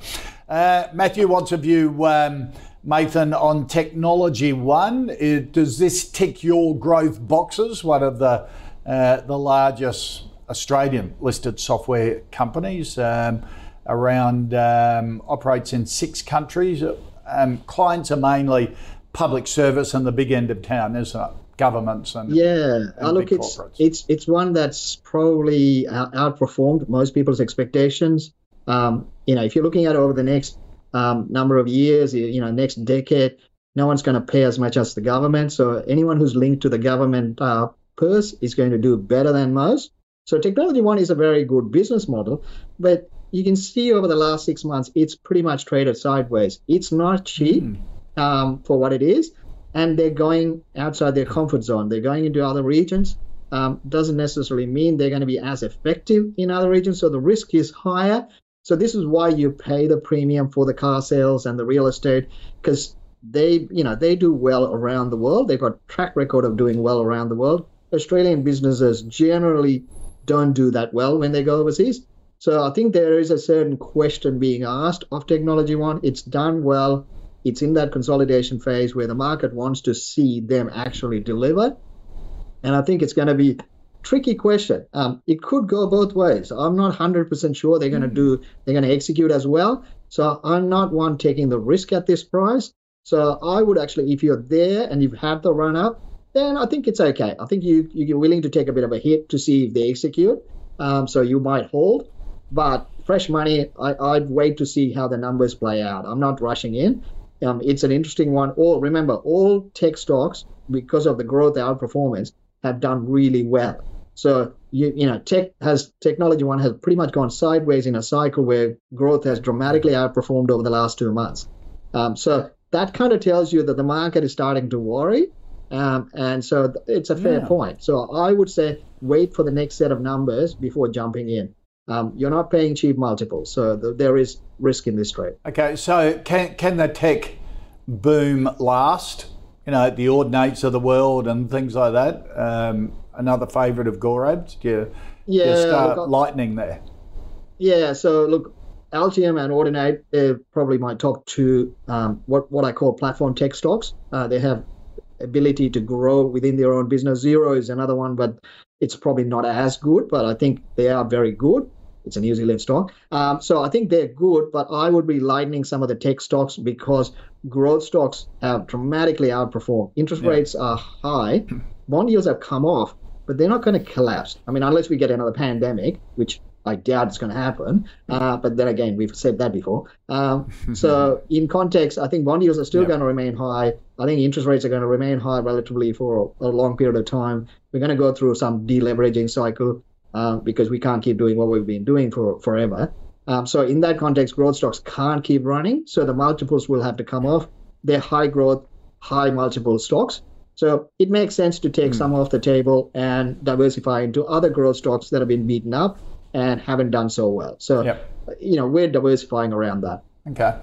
Uh, Matthew wants a view, um, Nathan, on Technology One. does this tick your growth boxes? One of the uh, the largest Australian listed software companies. Um, around um, operates in six countries. Um, clients are mainly public service and the big end of town, isn't it? Governments and yeah, and oh, look, it's it's it's one that's probably outperformed most people's expectations. Um, you know, if you're looking at over the next um, number of years, you know, next decade, no one's going to pay as much as the government. So anyone who's linked to the government uh, purse is going to do better than most. So technology one is a very good business model, but you can see over the last six months, it's pretty much traded sideways. It's not cheap. Mm um, for what it is, and they're going outside their comfort zone. They're going into other regions. Um, doesn't necessarily mean they're going to be as effective in other regions, so the risk is higher. So this is why you pay the premium for the carsales and the real estate because they, you know, they do well around the world. They've got track record of doing well around the world. Australian businesses generally don't do that well when they go overseas. So I think there is a certain question being asked of Technology One. It's done well it's in that consolidation phase where the market wants to see them actually deliver. And I think it's going to be tricky question. Um, it could go both ways. I'm not 100% sure they're going to do, they're going to execute as well. So I'm not one taking the risk at this price. So I would actually, if you're there and you've had the run up, then I think it's okay. I think you you're willing to take a bit of a hit to see if they execute. Um, so you might hold, but fresh money, I, I'd wait to see how the numbers play out. I'm not rushing in. Um, it's an interesting one. All remember, all tech stocks, because of the growth outperformance, have done really well. So you you know, tech has technology one has pretty much gone sideways in a cycle where growth has dramatically outperformed over the last two months. Um, so that kind of tells you that the market is starting to worry. Um, and so it's a fair yeah. point. So I would say wait for the next set of numbers before jumping in um, you're not paying cheap multiples. So the, there is risk in this trade. Okay, so can can the tech boom last? You know, the Audinates of the world and things like that. Um, another favourite of Gaurab's. Do you, yeah, do you start lightning there? Yeah. So look, Altium and Audinate, they're probably my top two. Um, what what I call platform tech stocks. Uh, they have ability to grow within their own business. Xero is another one, but it's probably not as good. But I think they are very good. It's a New Zealand stock. Um, so I think they're good, but I would be lightening some of the tech stocks because growth stocks have dramatically outperformed. Interest yeah. rates are high. Bond yields have come off, but they're not going to collapse. I mean, unless we get another pandemic, which I doubt it's going to happen. Uh, but then again, we've said that before. Um, so in context, I think bond yields are still yeah. going to remain high. I think interest rates are going to remain high relatively for a, a long period of time. We're going to go through some deleveraging cycle. Uh, because we can't keep doing what we've been doing for forever. Um, so in that context, growth stocks can't keep running. So the multiples will have to come off. They're high growth, high multiple stocks. So it makes sense to take mm. some off the table and diversify into other growth stocks that have been beaten up and haven't done so well. So, yep. you know, we're diversifying around that. Okay.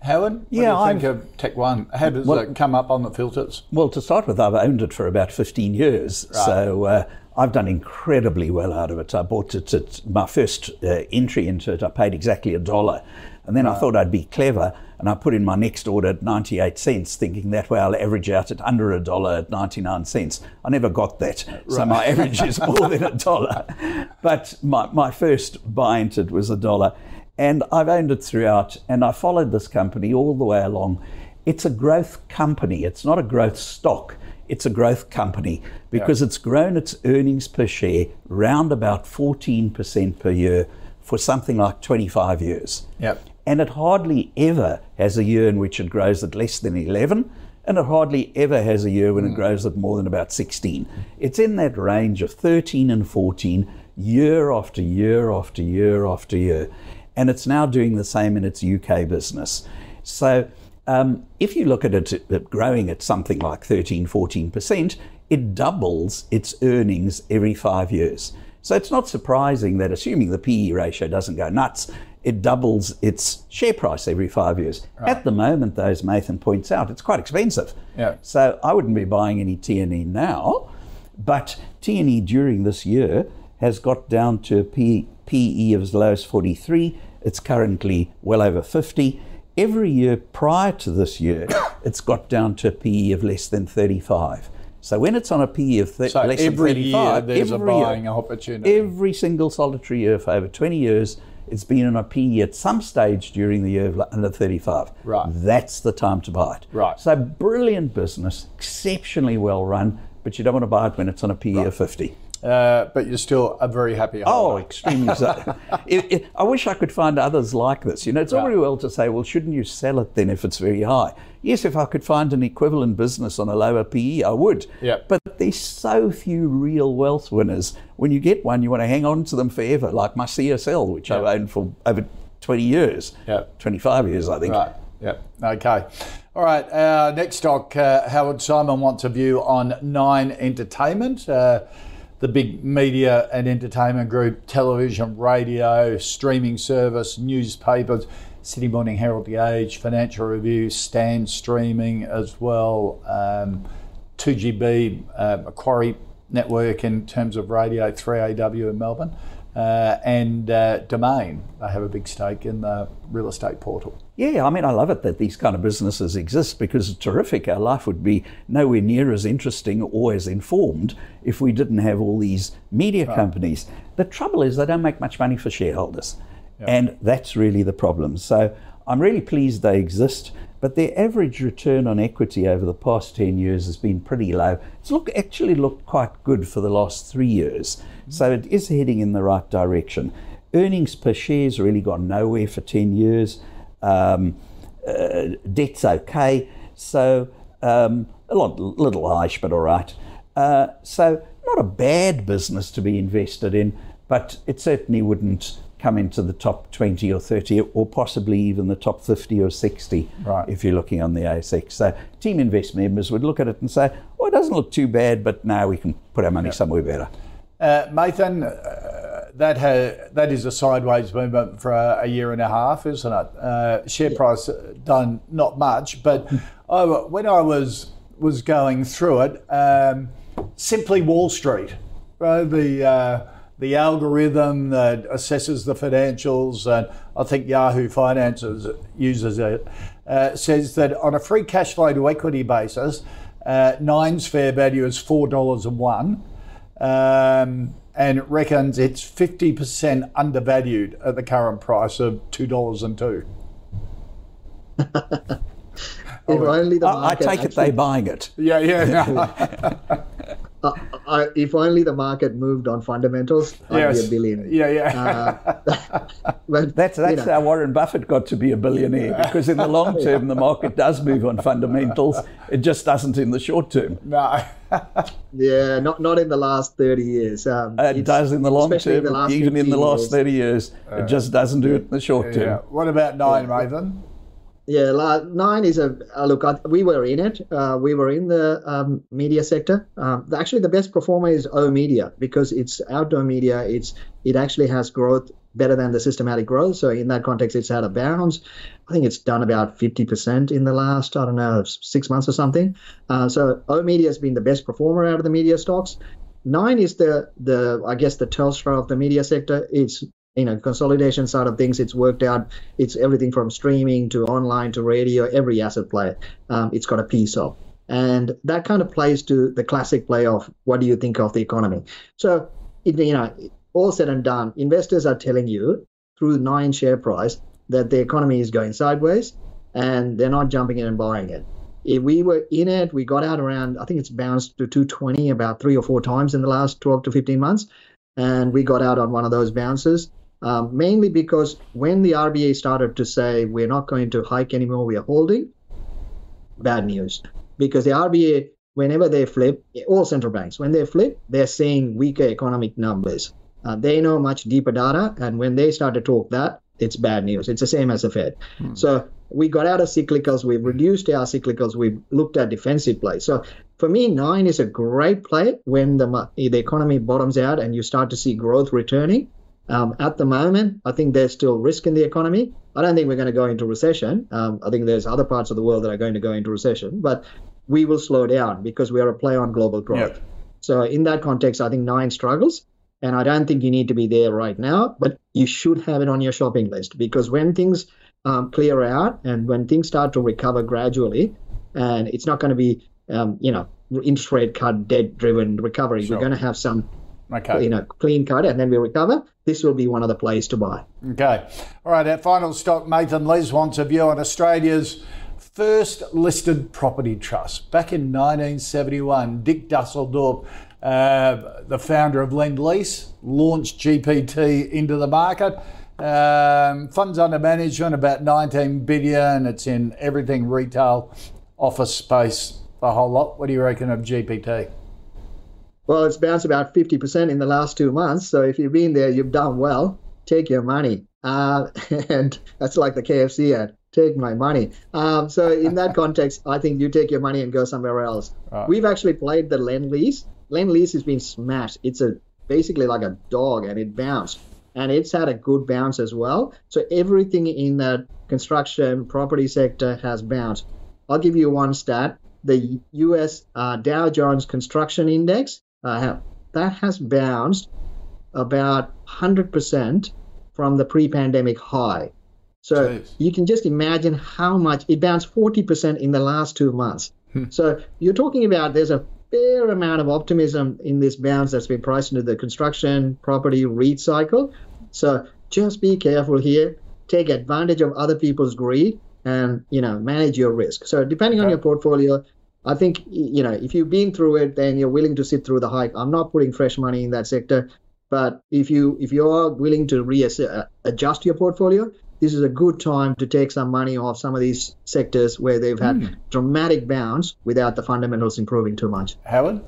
Howard, yeah, I think of Tech One? How does well, it come up on the filters? Well, to start with, I've owned it for about 15 years. Right. So uh, I've done incredibly well out of it. I bought it at my first uh, entry into it. I paid exactly a dollar. And then right. I thought I'd be clever and I put in my next order at 98 cents, thinking that way I'll average out at under a dollar at 99 cents. I never got that. Right. So my average is more than a dollar. But my, my first buy into it was a dollar. And I've owned it throughout and I followed this company all the way along. It's a growth company, it's not a growth stock it's a growth company because it's grown its earnings per share round about 14% per year for something like 25 years. Yep. And it hardly ever has a year in which it grows at less than 11, and it hardly ever has a year when it hmm. grows at more than about 16. It's in that range of 13 and 14 year after year after year after year. And it's now doing the same in its UK business. So um, if you look at it growing at something like 13, 14%, it doubles its earnings every five years. So it's not surprising that, assuming the PE ratio doesn't go nuts, it doubles its share price every five years. At the moment, though, as Mathan points out, it's quite expensive. Yeah. So I wouldn't be buying any TNE now, but TNE during this year has got down to a PE of as low as 43. It's currently well over 50. Every year prior to this year, it's got down to a PE of less than 35. So when it's on a PE of th- So less every than year 35, there's a every year- buying opportunity. Every single solitary year for over 20 years, it's been on a PE at some stage during the year of under 35. Right. That's the time to buy it. Right. So brilliant business, exceptionally well run, but you don't want to buy it when it's on a PE of 50. Uh, but you're still a very happy Oh, extremely so. It- it- I wish I could find others like this. You know, it's all very well to say, well, shouldn't you sell it then if it's very high? Yes, if I could find an equivalent business on a lower PE, I would. Yeah. But there's so few real wealth winners. When you get one, you want to hang on to them forever, like my CSL, which I've owned for over 20 years. Yeah. 25 years, I think. Right. Yep. Okay. All right. Our next stock, uh, Howard Simon wants a view on Nine Entertainment, uh, the big media and entertainment group, television, radio, streaming service, newspapers, Sydney Morning Herald, The Age, Financial Review, Stan Streaming as well, um, 2GB, uh, Macquarie Network in terms of radio, 3AW in Melbourne. Uh, and uh, Domain, they have a big stake in the real estate portal. Yeah, I mean, I love it that these kind of businesses exist because it's terrific. Our life would be nowhere near as interesting or as informed if we didn't have all these media companies. The trouble is they don't make much money for shareholders. And that's really the problem. So I'm really pleased they exist, but their average return on equity over the past 10 years has been pretty low. It's look, actually looked quite good for the last three years. Mm-hmm. So it is heading in the right direction. Earnings per share's really gone nowhere for 10 years. Um, uh, debt's okay. So um, a lot, little harsh, but all right. Uh, so not a bad business to be invested in, but it certainly wouldn't come into the top 20 or 30 or possibly even the top 50 or 60 Right. if you're looking on the ASX. So Teaminvest members would look at it and say, well, it doesn't look too bad, but now we can put our money somewhere better. Uh, Mathan, uh, that ha- that is a sideways movement for a, a year and a half, isn't it? Uh, share price uh, done not much, but I, when I was was going through it, um, simply Wall Street, right? the uh, the algorithm that assesses the financials, and I think Yahoo Finances uses it, uh, says that on a free cash flow to equity basis, uh, Nine's fair value is four dollars and one um, and reckons it's 50% undervalued at the current price of $2.02. If only the I, I market take it they're buying it. Yeah, yeah. uh, uh, if only the market moved on fundamentals, I'd be a billion. Yeah, yeah. But, That's you know, how Warren Buffett got to be a billionaire because in the long term the market does move on fundamentals. It just doesn't in the short term. no. yeah, not not in the last thirty years. Um, It does in the long term, the even in the last years. 30 years. it just doesn't do it in the short term. yeah. What about Nine, Mathan? Yeah, la- nine is a uh, look. I, we were in it. Uh, we were in the um, media sector. Um, actually, the best performer is O Media because it's outdoor media. It's it actually has growth better than the systematic growth. So in that context, it's out of bounds. I think it's done about fifty percent in the last I don't know six months or something. Uh, so O Media has been the best performer out of the media stocks. Nine is the the I guess the Telstra of the media sector. It's you know consolidation side of things. It's worked out. It's everything from streaming to online to radio. Every asset play, um, it's got a piece of, and that kind of plays to the classic play of what do you think of the economy. So you know, all said and done, investors are telling you through nine share price that the economy is going sideways, and they're not jumping in and buying it. if we were in it, we got out around, I think it's bounced to 220 about three or four times in the last 12 to 15 months. And we got out on one of those bounces, um, mainly because when the RBA started to say, we're not going to hike anymore, we are holding, bad news. Because the RBA, whenever they flip, all central banks, when they flip, they're seeing weaker economic numbers. Uh, they know much deeper data. And when they start to talk that, it's bad news. It's the same as the Fed. Hmm. So we got out of cyclicals, we've reduced our cyclicals, we've looked at defensive plays. So for me, nine is a great play when the the economy bottoms out and you start to see growth returning. Um, at the moment, I think there's still risk in the economy. I don't think we're going to go into recession. Um, I think there's other parts of the world that are going to go into recession, but we will slow down because we are a play on global growth. Yep. So in that context, I think nine struggles. And I don't think you need to be there right now, but you should have it on your shopping list because when things um, clear out and when things start to recover gradually, and it's not going to be, um, you know, interest rate cut, debt driven recovery. Sure. We're going to have some, okay. you know, clean cut and then we recover. This will be one of the plays to buy. Okay. All right. Our final stock, Mathan Les wants a view on Australia's first listed property trust. Back in 1971, Dick Dusseldorp uh, the founder of Lend Lease, launched GPT into the market. Um, funds under management about 19 billion. It's in everything retail, office space, the whole lot. What do you reckon of GPT? Well, it's bounced about 50% in the last two months. So if you've been there, you've done well. Take your money. Uh, and that's like the KFC ad take my money. Um, so in that context, I think you take your money and go somewhere else. Right. We've actually played the lend lease. Lend lease has been smashed. It's a basically like a dog, and it bounced, and it's had a good bounce as well. So everything in the construction property sector has bounced. I'll give you one stat: the U.S. Uh, Dow Jones Construction Index uh, that has bounced about 100% from the pre-pandemic high. So Jeez. you can just imagine how much it bounced 40% in the last two months. Hmm. so you're talking about there's a fair amount of optimism in this bounce that's been priced into the construction property REIT cycle. So just be careful here. Take advantage of other people's greed and you know manage your risk. So depending okay. on your portfolio, I think you know if you've been through it, then you're willing to sit through the hike. I'm not putting fresh money in that sector, but if you if you are willing to readjust adjust your portfolio, this is a good time to take some money off some of these sectors where they've had mm. dramatic bounce without the fundamentals improving too much. Howard?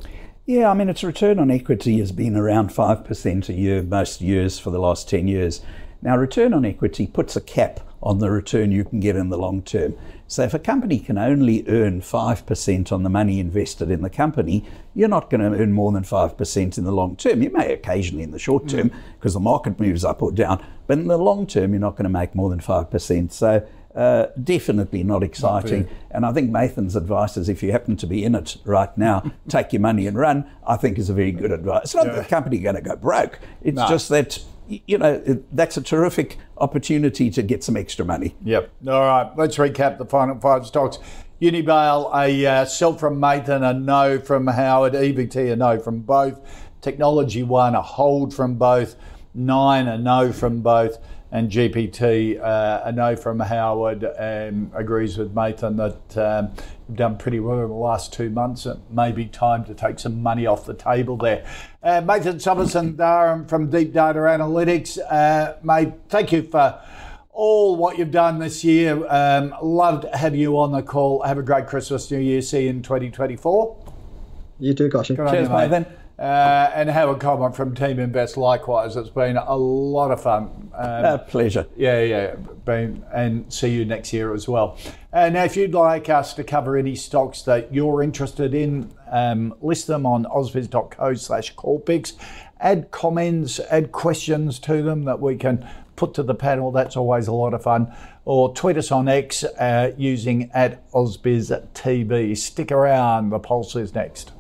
Yeah, I mean, its return on equity has been around 5% a year most years for the last 10 years. Now, return on equity puts a cap on the return you can get in the long term. So, if a company can only earn 5% on the money invested in the company, you're not going to earn more than 5% in the long term. You may occasionally in the short term because mm. the market moves up or down, but in the long term, you're not going to make more than 5%. So, uh, definitely not exciting. Not and I think Mathan's advice is if you happen to be in it right now, take your money and run, I think is a very good advice. It's not yeah. that the company going to go broke. It's no. just that you know, that's a terrific opportunity to get some extra money. Yep. All right. Let's recap the final five stocks. Unibail, a uh, sell from Mathan, a no from Howard, EVT, a no from both. Technology One, a hold from both. Nine, a no from both and GPT, uh, I know from Howard, um, agrees with Mathan that um, done pretty well in the last two months. It may be time to take some money off the table there. Uh, Mathan Somerson Dharam from Deep Data Analytics. Uh, mate, thank you for all what you've done this year. Um, love to have you on the call. Have a great Christmas, New Year. See you in 2024. You too, Kochie. Cheers, mate. Then. Uh, and Howard Coleman from Teaminvest likewise. It's been a lot of fun. Um, a pleasure. Yeah, yeah. Been, and see you next year as well. And if you'd like us to cover any stocks that you're interested in, um, list them on ausbiz.co slash callpicks. Add comments, add questions to them that we can put to the panel. That's always a lot of fun. Or tweet us on X uh, using at AusbizTV. Stick around, the pulse is next.